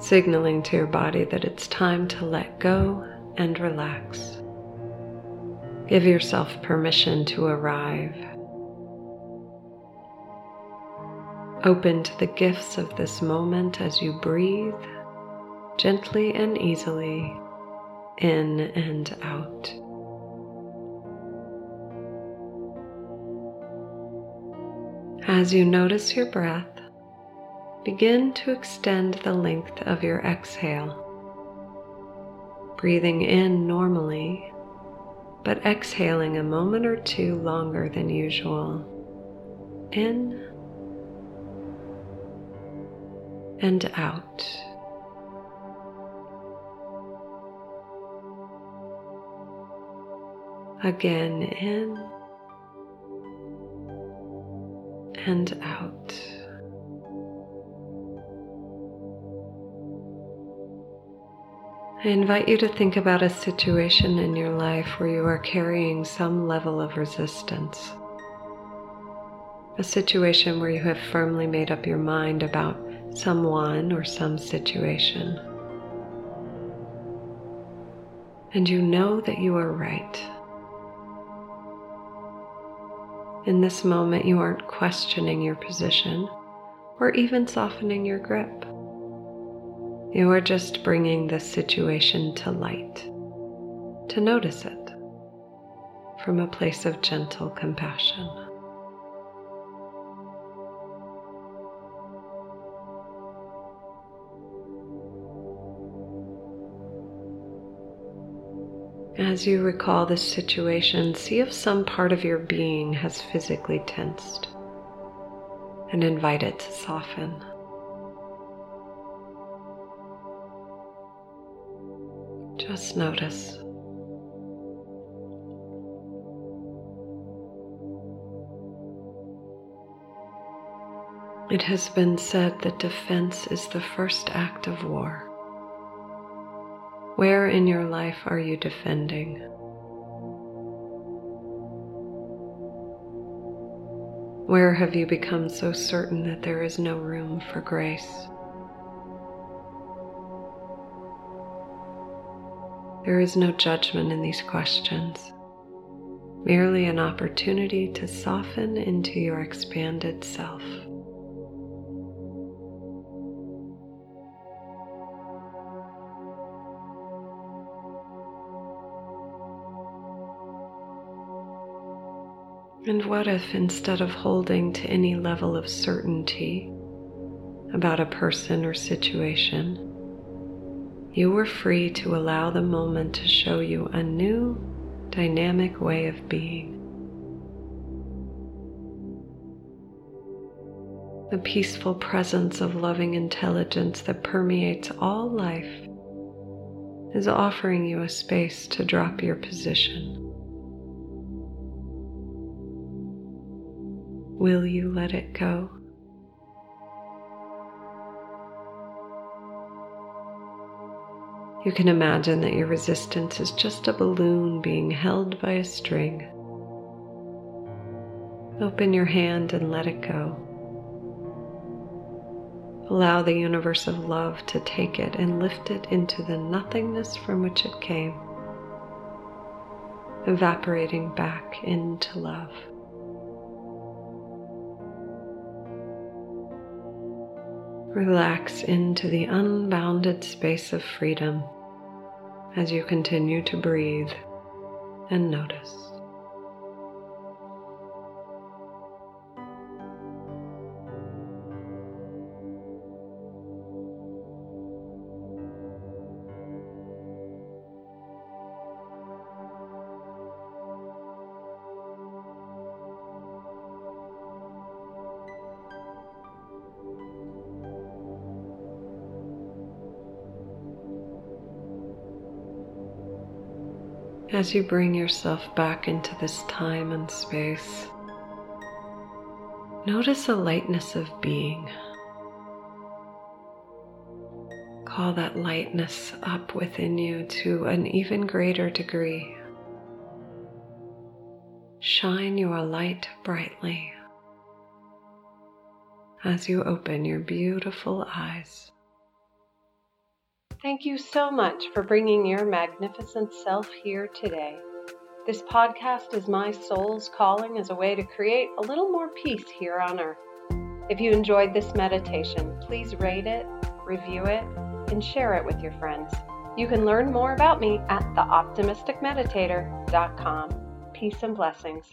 signaling to your body that it's time to let go and relax. Give yourself permission to arrive. Open to the gifts of this moment as you breathe gently and easily in and out. As you notice your breath, begin to extend the length of your exhale. Breathing in normally, but exhaling a moment or two longer than usual. In and out. Again in and out. I invite you to think about a situation in your life where you are carrying some level of resistance. A situation where you have firmly made up your mind about someone or some situation. And you know that you are right. In this moment, you aren't questioning your position or even softening your grip. You are just bringing this situation to light, to notice it from a place of gentle compassion. As you recall this situation, see if some part of your being has physically tensed and invite it to soften. Just notice. It has been said that defense is the first act of war. Where in your life are you defending? Where have you become so certain that there is no room for grace? There is no judgment in these questions, merely an opportunity to soften into your expanded self. And what if instead of holding to any level of certainty about a person or situation, you were free to allow the moment to show you a new, dynamic way of being. The peaceful presence of loving intelligence that permeates all life is offering you a space to drop your position. Will you let it go? You can imagine that your resistance is just a balloon being held by a string. Open your hand and let it go. Allow the universe of love to take it and lift it into the nothingness from which it came, evaporating back into love. Relax into the unbounded space of freedom as you continue to breathe and notice. As you bring yourself back into this time and space, notice a lightness of being. Call that lightness up within you to an even greater degree. Shine your light brightly as you open your beautiful eyes. Thank you so much for bringing your magnificent self here today. This podcast is my soul's calling as a way to create a little more peace here on earth. If you enjoyed this meditation, please rate it, review it, and share it with your friends. You can learn more about me at theoptimisticmeditator.com. Peace and blessings.